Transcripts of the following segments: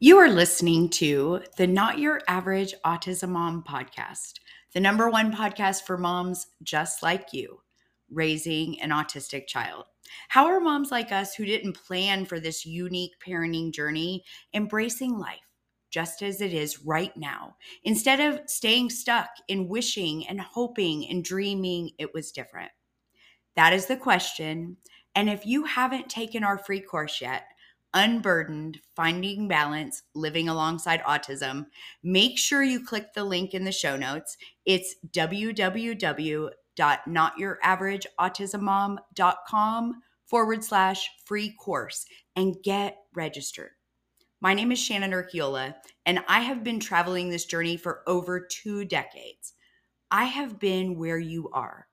You are listening to the Not Your Average Autism Mom podcast, the number one podcast for moms just like you, raising an autistic child. How are moms like us who didn't plan for this unique parenting journey embracing life just as it is right now, instead of staying stuck in wishing and hoping and dreaming it was different? That is the question. And if you haven't taken our free course yet, Unburdened Finding Balance Living Alongside Autism, make sure you click the link in the show notes. It's www.notyouraverageautismmom.com forward slash free course and get registered. My name is Shannon Urquiola, and I have been traveling this journey for over two decades. I have been where you are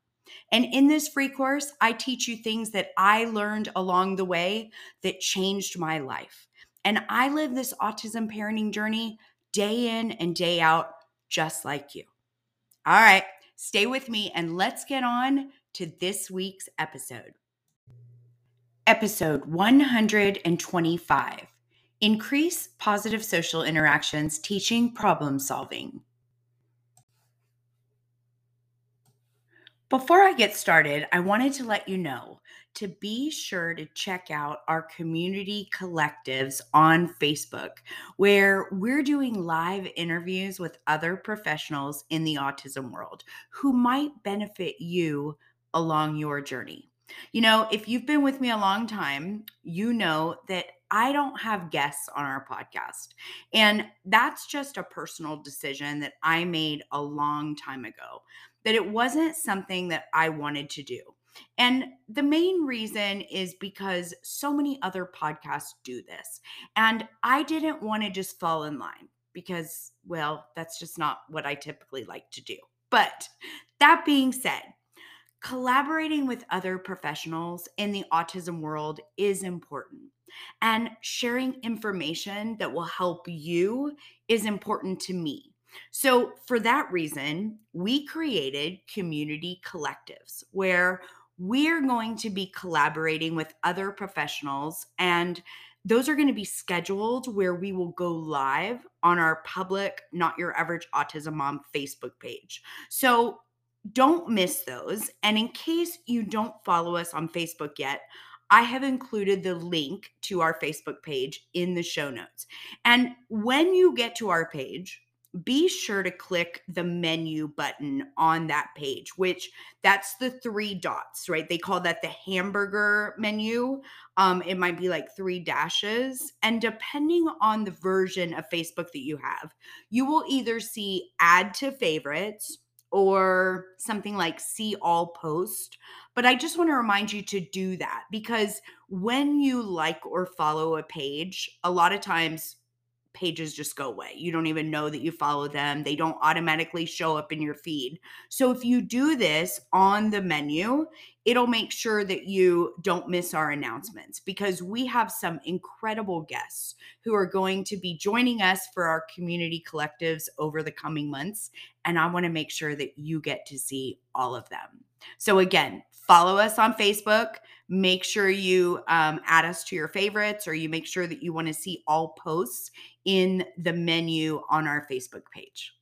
and in this free course, I teach you things that I learned along the way that changed my life. And I live this autism parenting journey day in and day out, just like you. All right, stay with me and let's get on to this week's episode. Episode 125 Increase Positive Social Interactions Teaching Problem Solving. Before I get started, I wanted to let you know to be sure to check out our community collectives on Facebook, where we're doing live interviews with other professionals in the autism world who might benefit you along your journey. You know, if you've been with me a long time, you know that I don't have guests on our podcast. And that's just a personal decision that I made a long time ago that it wasn't something that I wanted to do. And the main reason is because so many other podcasts do this. And I didn't want to just fall in line because, well, that's just not what I typically like to do. But that being said, collaborating with other professionals in the autism world is important. And sharing information that will help you is important to me. So, for that reason, we created community collectives where we're going to be collaborating with other professionals and those are going to be scheduled where we will go live on our public not your average autism mom facebook page so don't miss those and in case you don't follow us on facebook yet I have included the link to our Facebook page in the show notes. And when you get to our page, be sure to click the menu button on that page, which that's the three dots, right? They call that the hamburger menu. Um, it might be like three dashes. And depending on the version of Facebook that you have, you will either see add to favorites or something like see all post. But I just want to remind you to do that because when you like or follow a page, a lot of times pages just go away. You don't even know that you follow them. They don't automatically show up in your feed. So if you do this on the menu, it'll make sure that you don't miss our announcements because we have some incredible guests who are going to be joining us for our community collectives over the coming months. And I want to make sure that you get to see all of them. So again, follow us on Facebook make sure you um, add us to your favorites or you make sure that you want to see all posts in the menu on our Facebook page.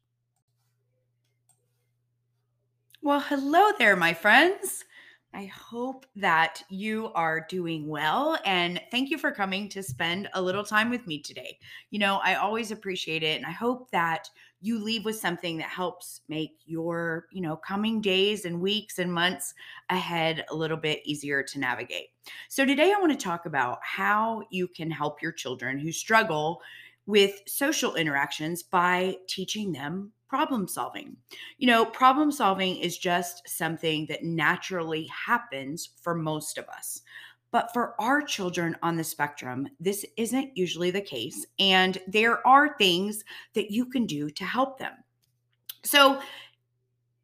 Well, hello there, my friends. I hope that you are doing well and thank you for coming to spend a little time with me today. You know, I always appreciate it and I hope that you leave with something that helps make your, you know, coming days and weeks and months ahead a little bit easier to navigate. So today I want to talk about how you can help your children who struggle with social interactions by teaching them problem solving. You know, problem solving is just something that naturally happens for most of us. But for our children on the spectrum, this isn't usually the case. And there are things that you can do to help them. So,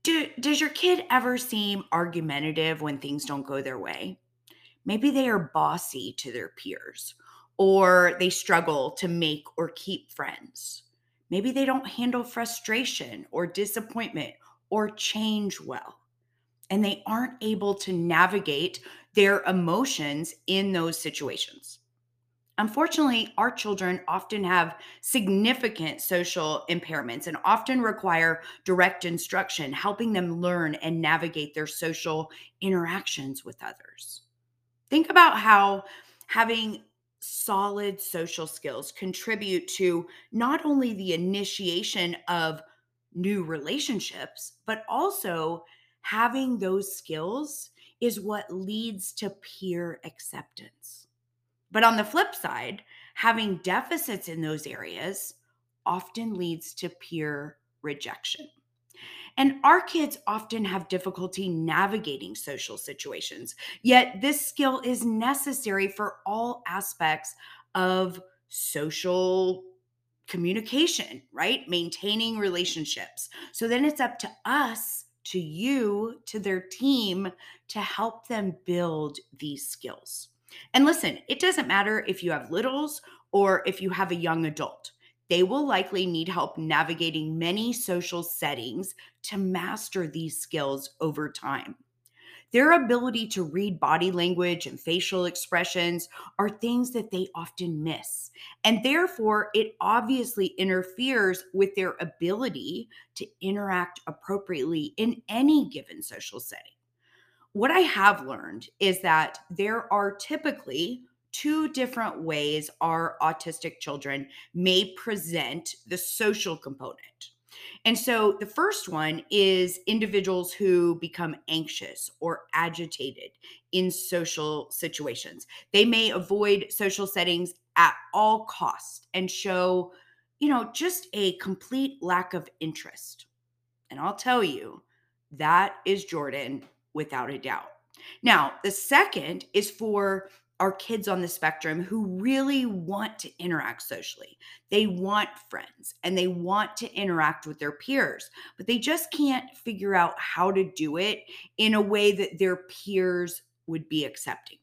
do, does your kid ever seem argumentative when things don't go their way? Maybe they are bossy to their peers, or they struggle to make or keep friends Maybe they don't handle frustration or disappointment or change well. And they aren't able to navigate their emotions in those situations. Unfortunately, our children often have significant social impairments and often require direct instruction, helping them learn and navigate their social interactions with others. Think about how having solid social skills contribute to not only the initiation of new relationships, but also having those skills is what leads to peer acceptance. But on the flip side, having deficits in those areas often leads to peer rejection. And our kids often have difficulty navigating social situations, yet, this skill is necessary for all aspects of social communication, right? Maintaining relationships. So then it's up to us, to you, to their team to help them build these skills. And listen, it doesn't matter if you have littles or if you have a young adult. They will likely need help navigating many social settings to master these skills over time. Their ability to read body language and facial expressions are things that they often miss. And therefore, it obviously interferes with their ability to interact appropriately in any given social setting. What I have learned is that there are typically two different ways our autistic children may present the social component. And so the first one is individuals who become anxious or agitated in social situations. They may avoid social settings at all costs and show, you know, just a complete lack of interest. And I'll tell you, that is Jordan without a doubt. Now, the second is for are kids on the spectrum who really want to interact socially. They want friends and they want to interact with their peers, but they just can't figure out how to do it in a way that their peers would be accepting.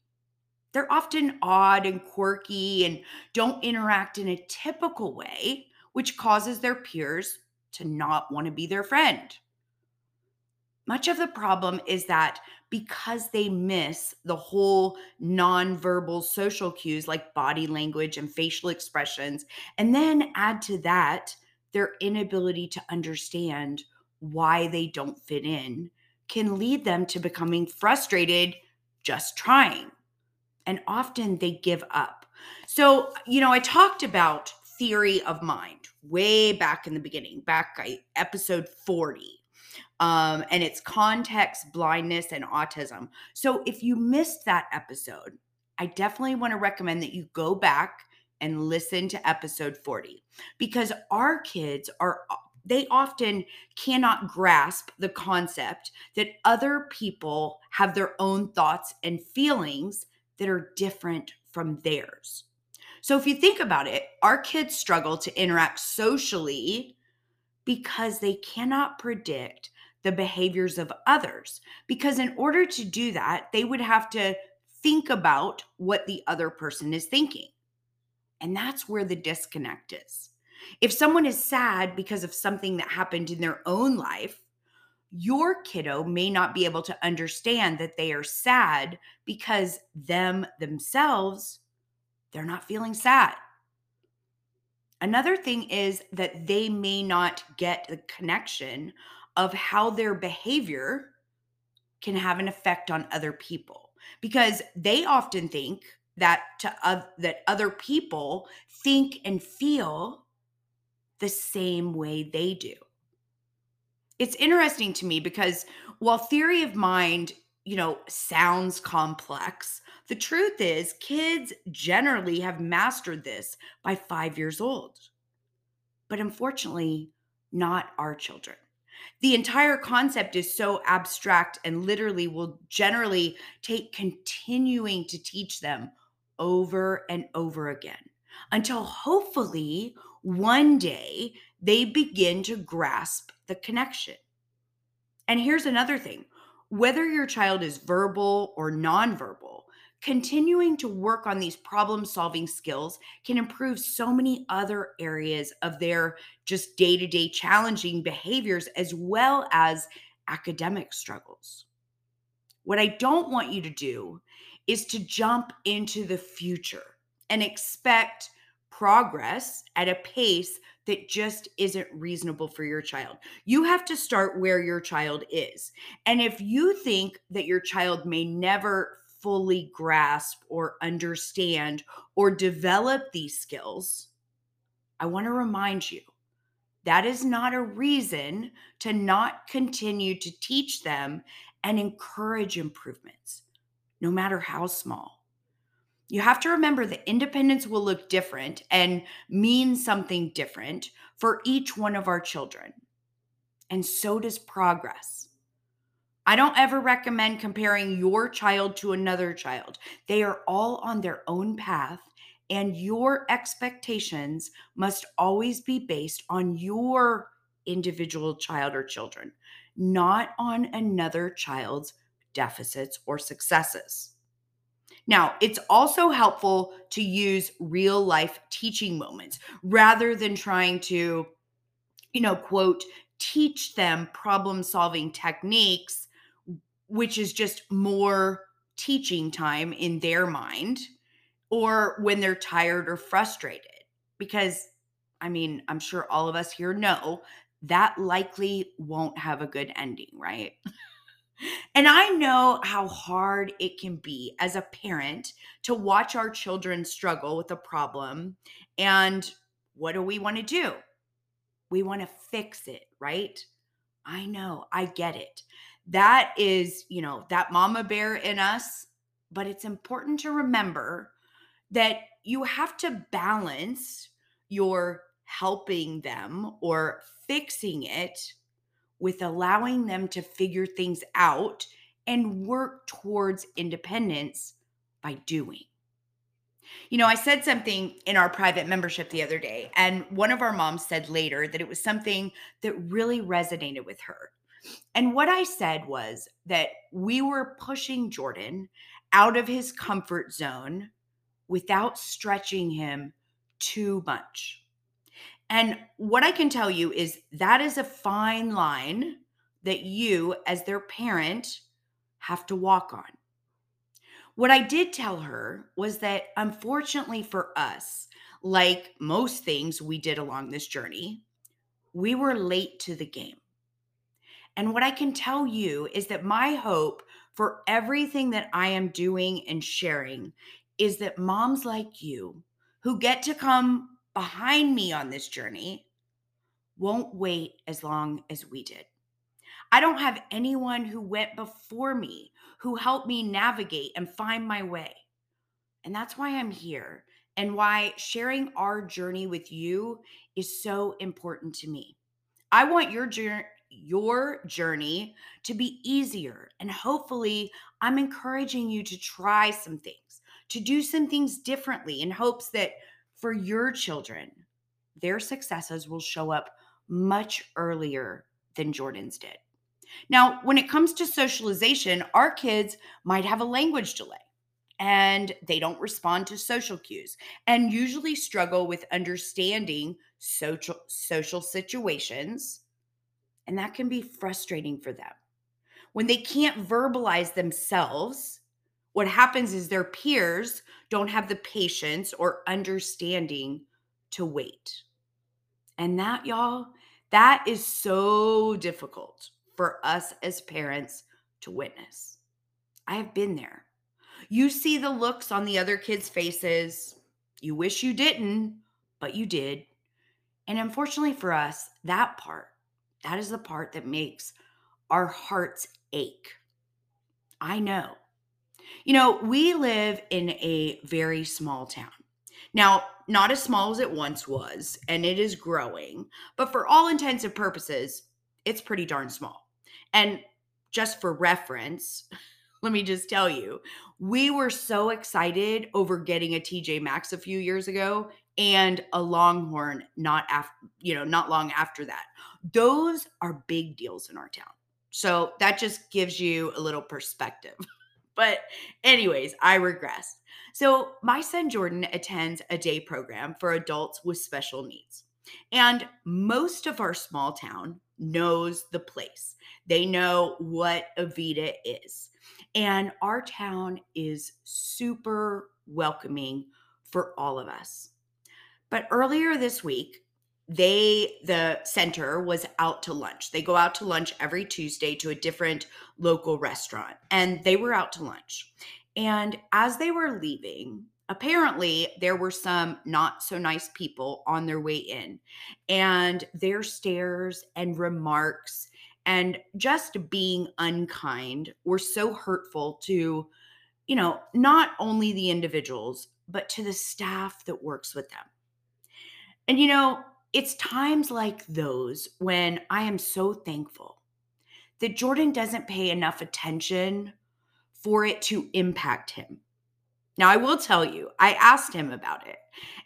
They're often odd and quirky and don't interact in a typical way, which causes their peers to not want to be their friend. Much of the problem is that because they miss the whole nonverbal social cues like body language and facial expressions. And then add to that their inability to understand why they don't fit in can lead them to becoming frustrated just trying. And often they give up. So, you know, I talked about theory of mind way back in the beginning, back episode 40 um, and it's context blindness and autism. So if you missed that episode, I definitely want to recommend that you go back and listen to episode 40 because our kids are they often cannot grasp the concept that other people have their own thoughts and feelings that are different from theirs. So if you think about it, our kids struggle to interact socially because they cannot predict the behaviors of others. Because in order to do that, they would have to think about what the other person is thinking. And that's where the disconnect is. If someone is sad because of something that happened in their own life, your kiddo may not be able to understand that they are sad because them themselves they're not feeling sad. Another thing is that they may not get the connection of how their behavior can have an effect on other people because they often think that to uh, that other people think and feel the same way they do. It's interesting to me because while theory of mind, you know, sounds complex, the truth is kids generally have mastered this by 5 years old. But unfortunately, not our children the entire concept is so abstract and literally will generally take continuing to teach them over and over again until hopefully one day they begin to grasp the connection. And here's another thing whether your child is verbal or nonverbal, continuing to work on these problem solving skills can improve so many other areas of their just day to day challenging behaviors as well as academic struggles. What I don't want you to do is to jump into the future and expect progress at a pace that just isn't reasonable for your child. You have to start where your child is. And if you think that your child may never fully grasp or understand or develop these skills, I want to remind you that is not a reason to not continue to teach them and encourage improvements, no matter how small. You have to remember that independence will look different and mean something different for each one of our children. And so does progress. I don't ever recommend comparing your child to another child. They are all on their own path, and your expectations must always be based on your individual child or children, not on another child's deficits or successes. Now, it's also helpful to use real life teaching moments rather than trying to, you know, quote, teach them problem solving techniques, which is just more teaching time in their mind, or when they're tired or frustrated. Because, I mean, I'm sure all of us here know that likely won't have a good ending, right? And I know how hard it can be as a parent to watch our children struggle with a problem. And what do we want to do? We want to fix it, right? I know, I get it. That is, you know, that mama bear in us. But it's important to remember that you have to balance your helping them or fixing it with allowing them to figure things out and work towards independence by doing. You know, I said something in our private membership the other day, and one of our moms said later that it was something that really resonated with her. And what I said was that we were pushing Jordan out of his comfort zone without stretching him too much. And what I can tell you is that is a fine line that you, as their parent, have to walk on. What I did tell her was that unfortunately for us, like most things we did along this journey, we were late to the game. And what I can tell you is that my hope for everything that I am doing and sharing is that moms like you who get to come behind me on this journey won't wait as long as we did. I don't have anyone who went before me who helped me navigate and find my way. And that's why I'm here and why sharing our journey with you is so important to me. I want your journey your journey to be easier and hopefully I'm encouraging you to try some things, to do some things differently in hopes that for your children, their successes will show up much earlier than Jordan's did. Now, when it comes to socialization, our kids might have a language delay and they don't respond to social cues and usually struggle with understanding social social situations and that can be frustrating for them. When they can't verbalize themselves, what happens is their peers don't have the patience or understanding to wait. And that, y'all, that is so difficult for us as parents to witness. I have been there. You see the looks on the other kids' faces. You wish you didn't, but you did. And unfortunately for us, that part, that is the part that makes our hearts ache. I know you know, we live in a very small town. Now, not as small as it once was, and it is growing, but for all intents and purposes, it's pretty darn small. And just for reference, let me just tell you, we were so excited over getting a TJ Maxx a few years ago and a Longhorn not after, you know, not long after that. Those are big deals in our town. So that just gives you a little perspective. But, anyways, I regress. So, my son Jordan attends a day program for adults with special needs. And most of our small town knows the place, they know what Avita is. And our town is super welcoming for all of us. But earlier this week, they the center was out to lunch. They go out to lunch every Tuesday to a different local restaurant and they were out to lunch. And as they were leaving, apparently there were some not so nice people on their way in and their stares and remarks and just being unkind were so hurtful to you know not only the individuals but to the staff that works with them and you know it's times like those when i am so thankful that jordan doesn't pay enough attention for it to impact him now, I will tell you, I asked him about it,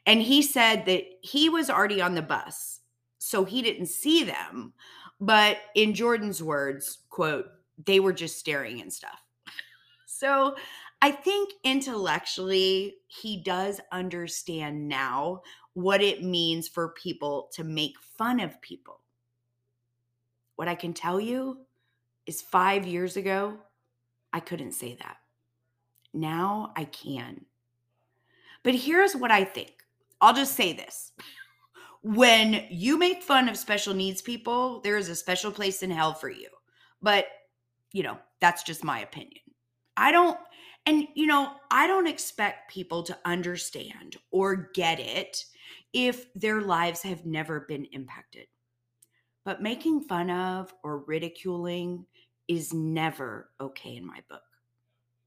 and he said that he was already on the bus, so he didn't see them. But in Jordan's words, quote, they were just staring and stuff. So I think intellectually, he does understand now what it means for people to make fun of people. What I can tell you is five years ago, I couldn't say that. Now I can. But here's what I think I'll just say this. When you make fun of special needs people, there is a special place in hell for you. But, you know, that's just my opinion. I don't, and, you know, I don't expect people to understand or get it if their lives have never been impacted. But making fun of or ridiculing is never okay in my book.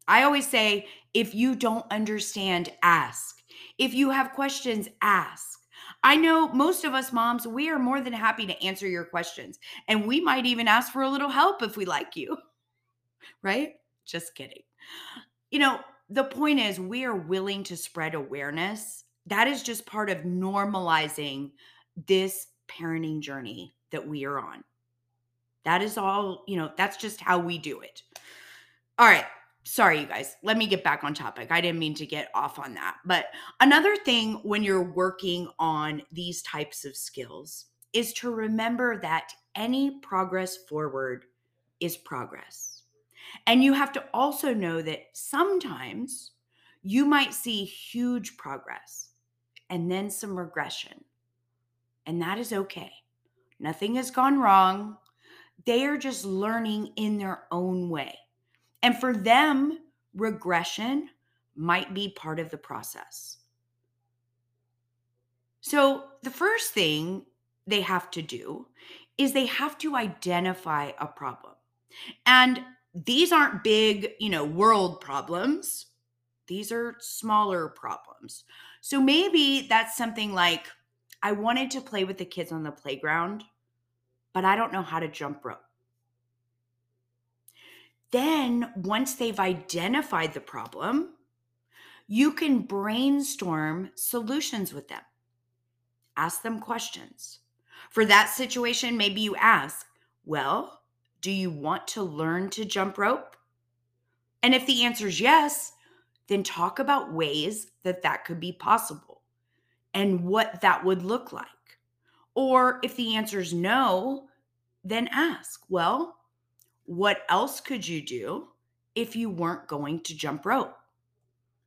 I always say if you don't understand, ask. If you have questions, ask. I know most of us moms, we are more than happy to answer your questions. And we might even ask for a little help if we like you. Right? Just kidding. You know, the point is, we are willing to spread awareness. That is just part of normalizing this parenting journey that we are on. That is all, you know, that's just how we do it. All right. Sorry you guys. Let me get back on topic. I didn't mean to get off on that. But another thing when you're working on these types of skills is to remember that any progress forward is progress. And you have to also know that sometimes you might see huge progress and then some regression and that is okay nothing has gone wrong they are just learning in their own way and for them, regression might be part of the process. So, the first thing they have to do is they have to identify a problem. And these aren't big, you know, world problems. These are smaller problems. So maybe that's something like I wanted to play with the kids on the playground, but I don't know how to jump rope. Then, once they've identified the problem, you can brainstorm solutions with them. Ask them questions. For that situation, maybe you ask, Well, do you want to learn to jump rope? And if the answer is yes, then talk about ways that that could be possible and what that would look like. Or if the answer is no, then ask, Well, what else could you do if you weren't going to jump rope?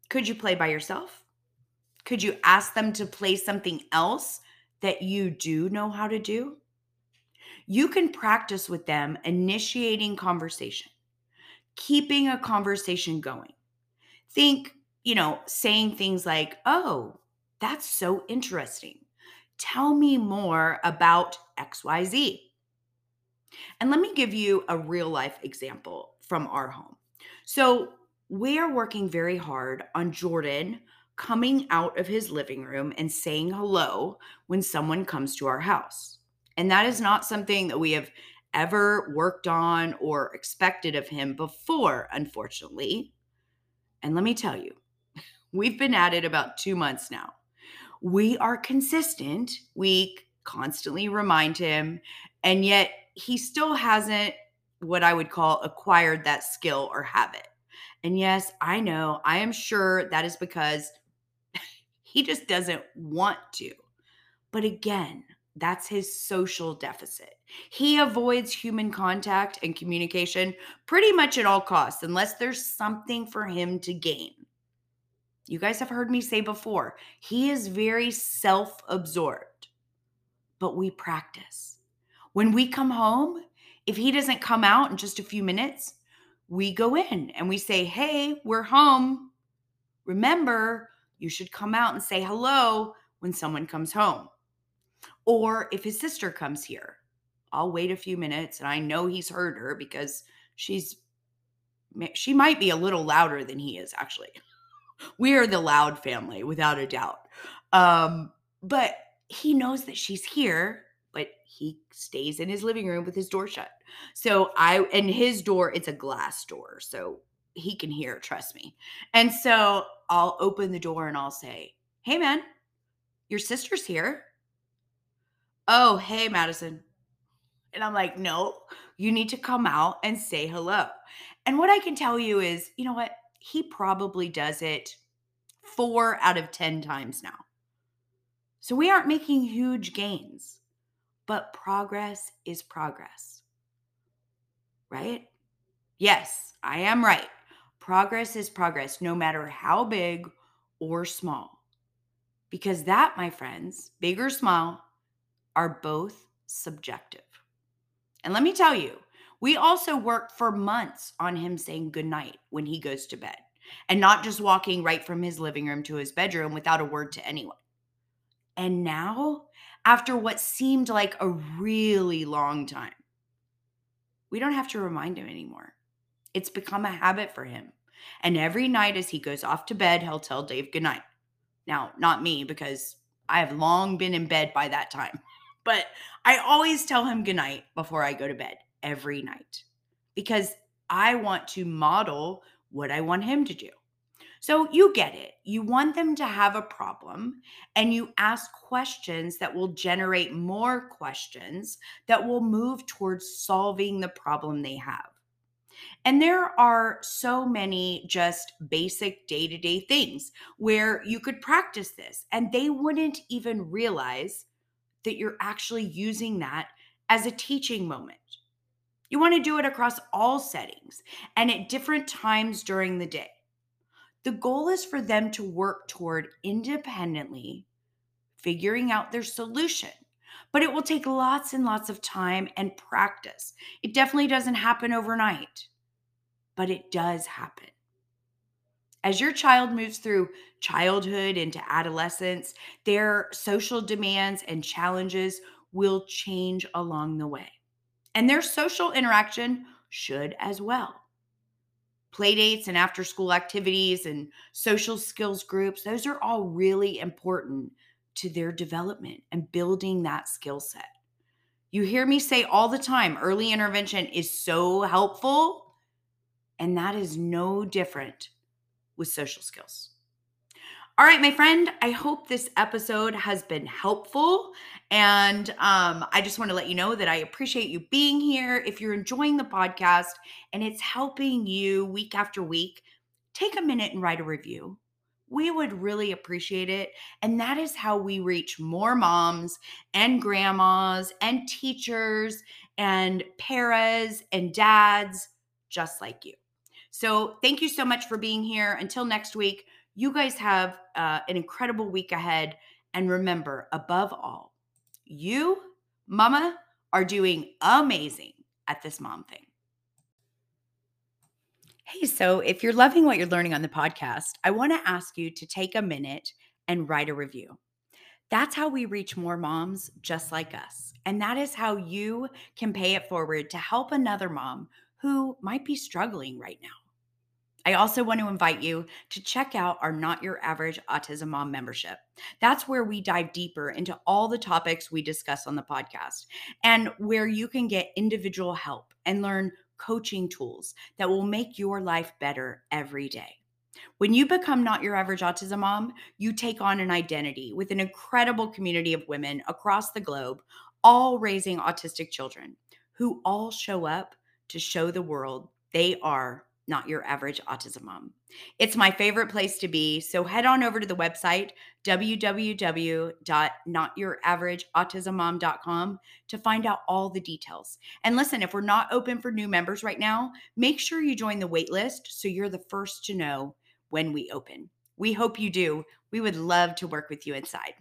Could you play by yourself? Could you ask them to play something else that you do know how to do? You can practice with them initiating conversation, keeping a conversation going. Think, you know, saying things like, oh, that's so interesting. Tell me more about XYZ. And let me give you a real life example from our home. So, we are working very hard on Jordan coming out of his living room and saying hello when someone comes to our house. And that is not something that we have ever worked on or expected of him before, unfortunately. And let me tell you, we've been at it about two months now. We are consistent. We constantly remind him, and yet he still hasn't what I would call acquired that skill or habit. And yes, I know, I am sure that is because he just doesn't want to. But again, that's his social deficit. He avoids human contact and communication pretty much at all costs, unless there's something for him to gain. You guys have heard me say before, he is very self absorbed, but we practice. When we come home, if he doesn't come out in just a few minutes, we go in and we say, Hey, we're home. Remember, you should come out and say hello when someone comes home. Or if his sister comes here, I'll wait a few minutes and I know he's heard her because she's she might be a little louder than he is actually. We are the loud family without a doubt. Um but he knows that she's here, but he stays in his living room with his door shut. So I and his door it's a glass door. So he can hear, trust me. And so I'll open the door and I'll say, Hey, man, your sister's here. Oh, hey, Madison. And I'm like, No, you need to come out and say hello. And what I can tell you is, you know what? He probably does it four out of 10 times now. So we aren't making huge gains, but progress is progress. Right? Yes, I am right. Progress is progress, no matter how big or small. Because that, my friends, big or small, are both subjective. And let me tell you, we also worked for months on him saying goodnight when he goes to bed and not just walking right from his living room to his bedroom without a word to anyone. And now, after what seemed like a really long time, we don't have to remind him anymore. It's become a habit for him. And every night as he goes off to bed, he'll tell Dave goodnight. Now, not me, because I have long been in bed by that time. But I always tell him goodnight before I go to bed every night because I want to model what I want him to do. So you get it. You want them to have a problem and you ask questions that will generate more questions that will move towards solving the problem they have. And there are so many just basic day to day things where you could practice this and they wouldn't even realize that you're actually using that as a teaching moment. You want to do it across all settings and at different times during the day. The goal is for them to work toward independently figuring out their solution but it will take lots and lots of time and practice. It definitely doesn't happen overnight, but it does happen. As your child moves through childhood into adolescence, their social demands and challenges will change along the way. And their social interaction should as well. Playdates and after school activities and social skills groups, those are all really important to their development and building that skill set. You hear me say all the time early intervention is so helpful, and that is no different with social skills. All right, my friend, I hope this episode has been helpful. And um, I just want to let you know that I appreciate you being here. If you're enjoying the podcast and it's helping you week after week, take a minute and write a review we would really appreciate it. And that is how we reach more moms and grandmas and teachers and paras and dads just like you. So, thank you so much for being here. Until next week, you guys have uh, an incredible week ahead. And remember, above all, you, mama, are doing amazing at this mom thing. Hey, so if you're loving what you're learning on the podcast, I want to ask you to take a minute and write a review. That's how we reach more moms just like us. And that is how you can pay it forward to help another mom who might be struggling right now. I also want to invite you to check out our Not Your Average Autism Mom membership. That's where we dive deeper into all the topics we discuss on the podcast and where you can get individual help and learn coaching tools that will make your life better every day. When you become not your average autism mom, you take on an identity with an incredible community of women across the globe, all raising autistic children who all show up to show the world they are not your average autism mom. It's my favorite place to be. So head on over to the website, www.notyouraverageautismmom.com, to find out all the details. And listen, if we're not open for new members right now, make sure you join the waitlist so you're the first to know when we open. We hope you do. We would love to work with you inside.